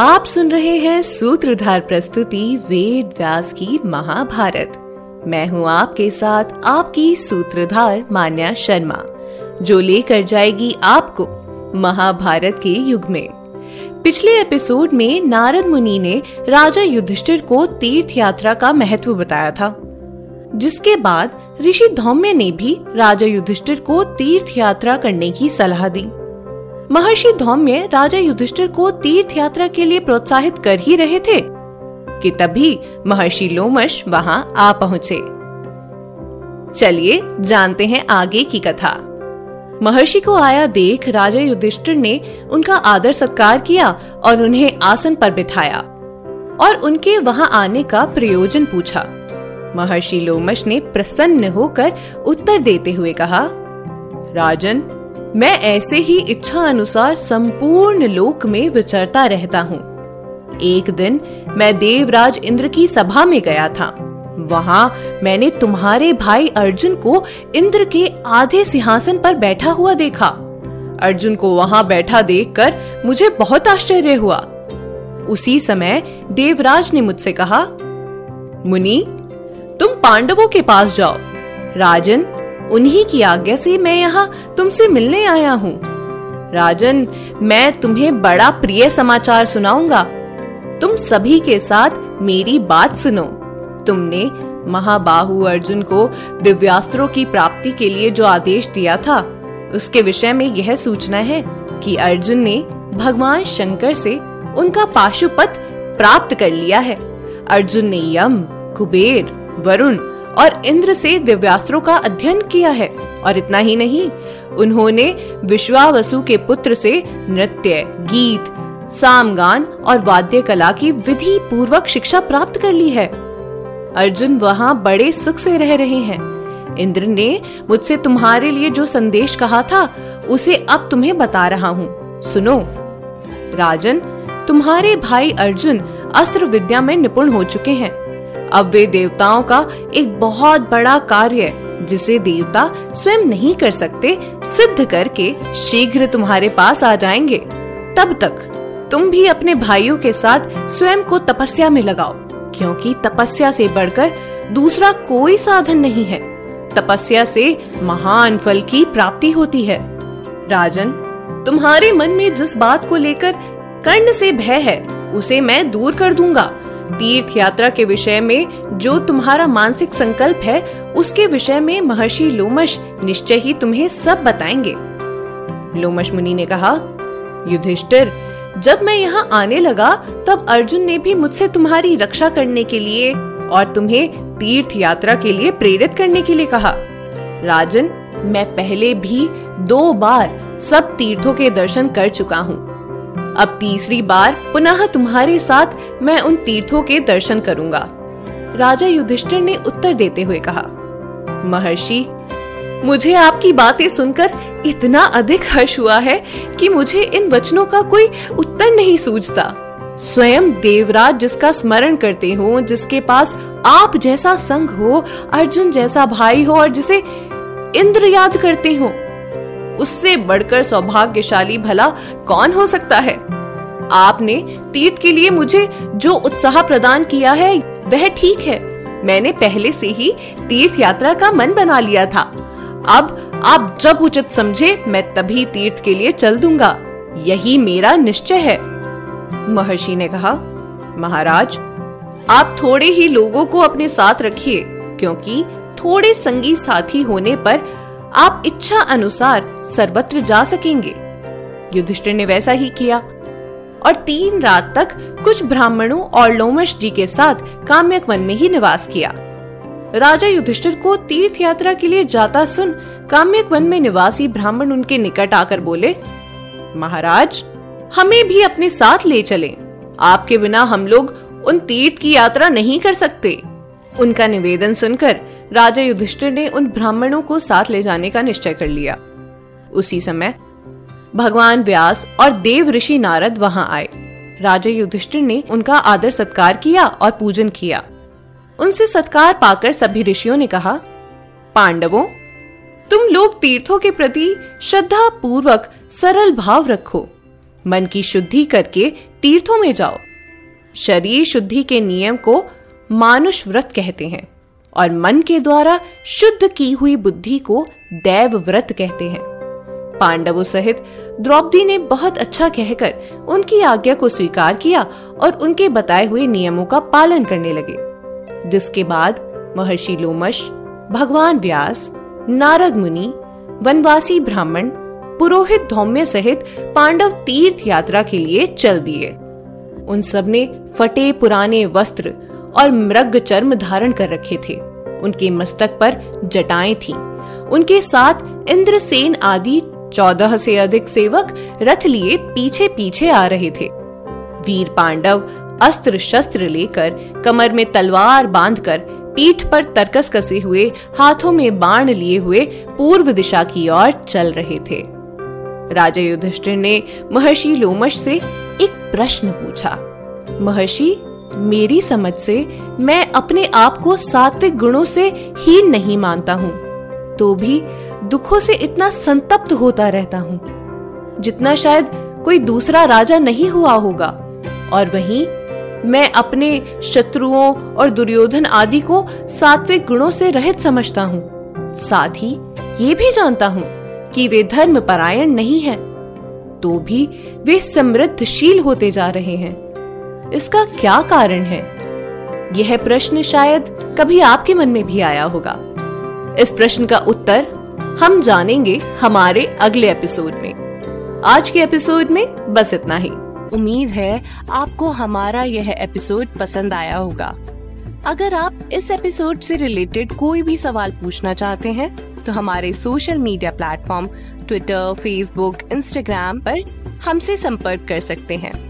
आप सुन रहे हैं सूत्रधार प्रस्तुति वेद व्यास की महाभारत। मैं हूँ आपके साथ आपकी सूत्रधार मान्या शर्मा, जो लेकर जाएगी आपको महाभारत के युग में। पिछले एपिसोड में नारद मुनि ने राजा युधिष्ठिर को तीर्थ यात्रा का महत्व बताया था, जिसके बाद ऋषि धौम्य ने भी राजा युधिष्ठिर को तीर्थ यात्रा करने की सलाह दी। महर्षि धौम्य राजा युधिष्ठिर को तीर्थ यात्रा के लिए प्रोत्साहित कर ही रहे थे, कि तभी महर्षि लोमश वहाँ आ पहुँचे। चलिए जानते हैं आगे की कथा। महर्षि को आया देख राजा युधिष्ठिर ने उनका आदर सत्कार किया और उन्हें आसन पर बिठाया और उनके वहाँ आने का प्रयोजन पूछा। महर्षि लोमश ने प्रसन्न होकर उत्तर देते हुए कहा, राजन मैं ऐसे ही इच्छा अनुसार संपूर्ण लोक में विचरता रहता हूँ। एक दिन मैं देवराज इंद्र की सभा में गया था। वहाँ मैंने तुम्हारे भाई अर्जुन को इंद्र के आधे सिंहासन पर बैठा हुआ देखा। अर्जुन को वहाँ बैठा देखकर मुझे बहुत आश्चर्य हुआ। उसी समय देवराज ने मुझसे कहा, मुनि, तुम पांडवों के पास जाओ। राजन उन्हीं की आज्ञा से मैं यहाँ तुमसे मिलने आया हूँ। राजन, मैं तुम्हें बड़ा प्रिय समाचार सुनाऊँगा। तुम सभी के साथ मेरी बात सुनो। तुमने महाबाहु अर्जुन को दिव्यास्त्रों की प्राप्ति के लिए जो आदेश दिया था, उसके विषय में यह सूचना है कि अर्जुन ने भगवान शंकर से उनका पाशुपत प्राप्त कर लिया है। अर्जुन ने यम, कुबेर, वरुण और इंद्र से दिव्यास्त्रों का अध्ययन किया है। और इतना ही नहीं, उन्होंने विश्वावसु के पुत्र से नृत्य, गीत, सामगान और वाद्य कला की विधि पूर्वक शिक्षा प्राप्त कर ली है। अर्जुन वहाँ बड़े सुख से रह रहे हैं। इंद्र ने मुझसे तुम्हारे लिए जो संदेश कहा था, उसे अब तुम्हें बता रहा हूँ। सुनो। राजन, तुम्हारे भाई अर्जुन अस्त्र विद्या में निपुण हो चुके हैं। अब वे देवताओं का एक बहुत बड़ा कार्य जिसे देवता स्वयं नहीं कर सकते, सिद्ध करके शीघ्र तुम्हारे पास आ जाएँगे। तब तक तुम भी अपने भाइयों के साथ स्वयं को तपस्या में लगाओ, क्योंकि तपस्या से बढ़कर दूसरा कोई साधन नहीं है। तपस्या से महान फल की प्राप्ति होती है। राजन, तुम्हारे मन में जिस बात को लेकर कर्ण से भय है, उसे मैं दूर कर दूँगा। तीर्थ यात्रा के विषय में जो तुम्हारा मानसिक संकल्प है, उसके विषय में महर्षि लोमश निश्चय ही तुम्हें सब बताएँगे। लोमश मुनि ने कहा, युधिष्ठिर, जब मैं यहाँ आने लगा, तब अर्जुन ने भी मुझसे तुम्हारी रक्षा करने के लिए और तुम्हें तीर्थ यात्रा के लिए प्रेरित करने के लिए कहा। राजन, मैं पहले भी दो बार सब तीर्थों के दर्शन कर चुका हूँ। अब तीसरी बार पुनः तुम्हारे साथ मैं उन तीर्थों के दर्शन करूँगा। राजा युधिष्ठिर ने उत्तर देते हुए कहा, महर्षि, मुझे आपकी बातें सुनकर इतना अधिक हर्ष हुआ है कि मुझे इन वचनों का कोई उत्तर नहीं सूझता। स्वयं देवराज जिसका स्मरण करते हो, जिसके पास आप जैसा संग हो, अर्जुन जैसा भाई हो और जिसे इंद्र याद करते हो उससे बढ़कर सौभाग्यशाली भला कौन हो सकता है? आपने तीर्थ के लिए मुझे जो उत्साह प्रदान किया है, वह ठीक है। मैंने पहले से ही तीर्थ यात्रा का मन बना लिया था। अब आप जब उचित समझे, मैं तभी तीर्थ के लिए चल दूँगा। यही मेरा निश्चय है। महर्षि ने कहा, महाराज, आप थोड़े ही लोगों को अपने साथ रखिए, क्योंकि थोड़े संगी साथी होने पर आप इच्छा अनुसार सर्वत्र जा सकेंगे। युधिष्ठिर ने वैसा ही किया। और तीन रात तक कुछ ब्राह्मणों और लोमश जी के साथ काम्यक वन में ही निवास किया। राजा युधिष्ठिर को तीर्थ यात्रा के लिए जाता सुन काम्यक वन में निवासी ब्राह्मण उनके निकट आकर बोले, महाराज, हमें भी अपने साथ ले चले। आपके बिना हम लोग उन तीर्थ की यात्रा नहीं कर सकते। उनका निवेदन सुनकर राजा युधिष्ठिर ने उन ब्राह्मणों को साथ ले जाने का निश्चय कर लिया। उसी समय भगवान व्यास और देव ऋषि नारद वहाँ आए। राजा युधिष्ठिर ने उनका आदर सत्कार किया और पूजन किया। उनसे सत्कार पाकर सभी ऋषियों ने कहा, पांडवों, तुम लोग तीर्थों के प्रति श्रद्धा पूर्वक सरल भाव रखो। मन की शुद्धि करके तीर्थों में जाओ। शरीर शुद्धि के नियम को मानुष व्रत कहते हैं। और मन के द्वारा शुद्ध की हुई बुद्धि को दैव व्रत कहते हैं। पांडवों सहित द्रौपदी ने बहुत अच्छा कहकर उनकी आज्ञा को स्वीकार किया और उनके बताए हुए नियमों का पालन करने लगे, जिसके बाद महर्षि लोमश, भगवान व्यास, नारद मुनि, वनवासी ब्राह्मण, पुरोहित धौम्य सहित पांडव तीर्थ यात्रा के लिए चल दिए। उन सबने फटे पुराने वस्त्र और मृग चर्म धारण कर रखे थे। उनके मस्तक पर जटाएँ थीं। उनके साथ इंद्रसेन आदि चौदह से अधिक सेवक रथ लिए पीछे पीछे आ रहे थे। वीर पांडव अस्त्र शस्त्र लेकर कमर में तलवार बांधकर पीठ पर तरकस कसे हुए, हाथों में बाण लिए हुए पूर्व दिशा की ओर चल रहे थे। राजा युधिष्ठिर ने महर्षि लोमश से एक प्रश्न पूछा। महर्षि मेरी समझ से मैं अपने आप को सात्विक गुणों से ही नहीं मानता हूँ तो भी दुखों से इतना संतप्त होता रहता हूँ जितना शायद कोई दूसरा राजा नहीं हुआ होगा। और वहीं मैं अपने शत्रुओं और दुर्योधन आदि को सात्विक गुणों से रहित समझता हूँ। साथ ही ये भी जानता हूँ कि वे धर्म परायण नहीं हैं, तो भी वे समृद्धशील होते जा रहे हैं। इसका क्या कारण है? यह प्रश्न शायद कभी आपके मन में भी आया होगा। इस प्रश्न का उत्तर हम जानेंगे हमारे अगले एपिसोड में। आज के एपिसोड में बस इतना ही। उम्मीद है आपको हमारा यह एपिसोड पसंद आया होगा। अगर आप इस एपिसोड से रिलेटेड कोई भी सवाल पूछना चाहते हैं तो हमारे social media platform Twitter, Facebook, Instagram पर हमसे संपर्क कर सकते हैं।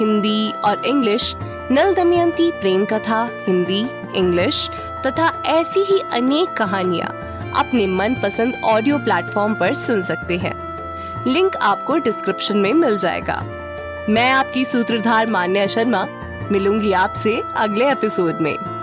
हिंदी और इंग्लिश, नल दमयंती प्रेम कथा, हिंदी, इंग्लिश, तथा ऐसी ही अनेक कहानियाँ अपने मन पसंद ऑडियो प्लेटफॉर्म पर सुन सकते हैं। लिंक आपको डिस्क्रिप्शन में मिल जाएगा। मैं आपकी सूत्रधार मान्या शर्मा, मिलूँगी आपसे अगले एपिसोड में।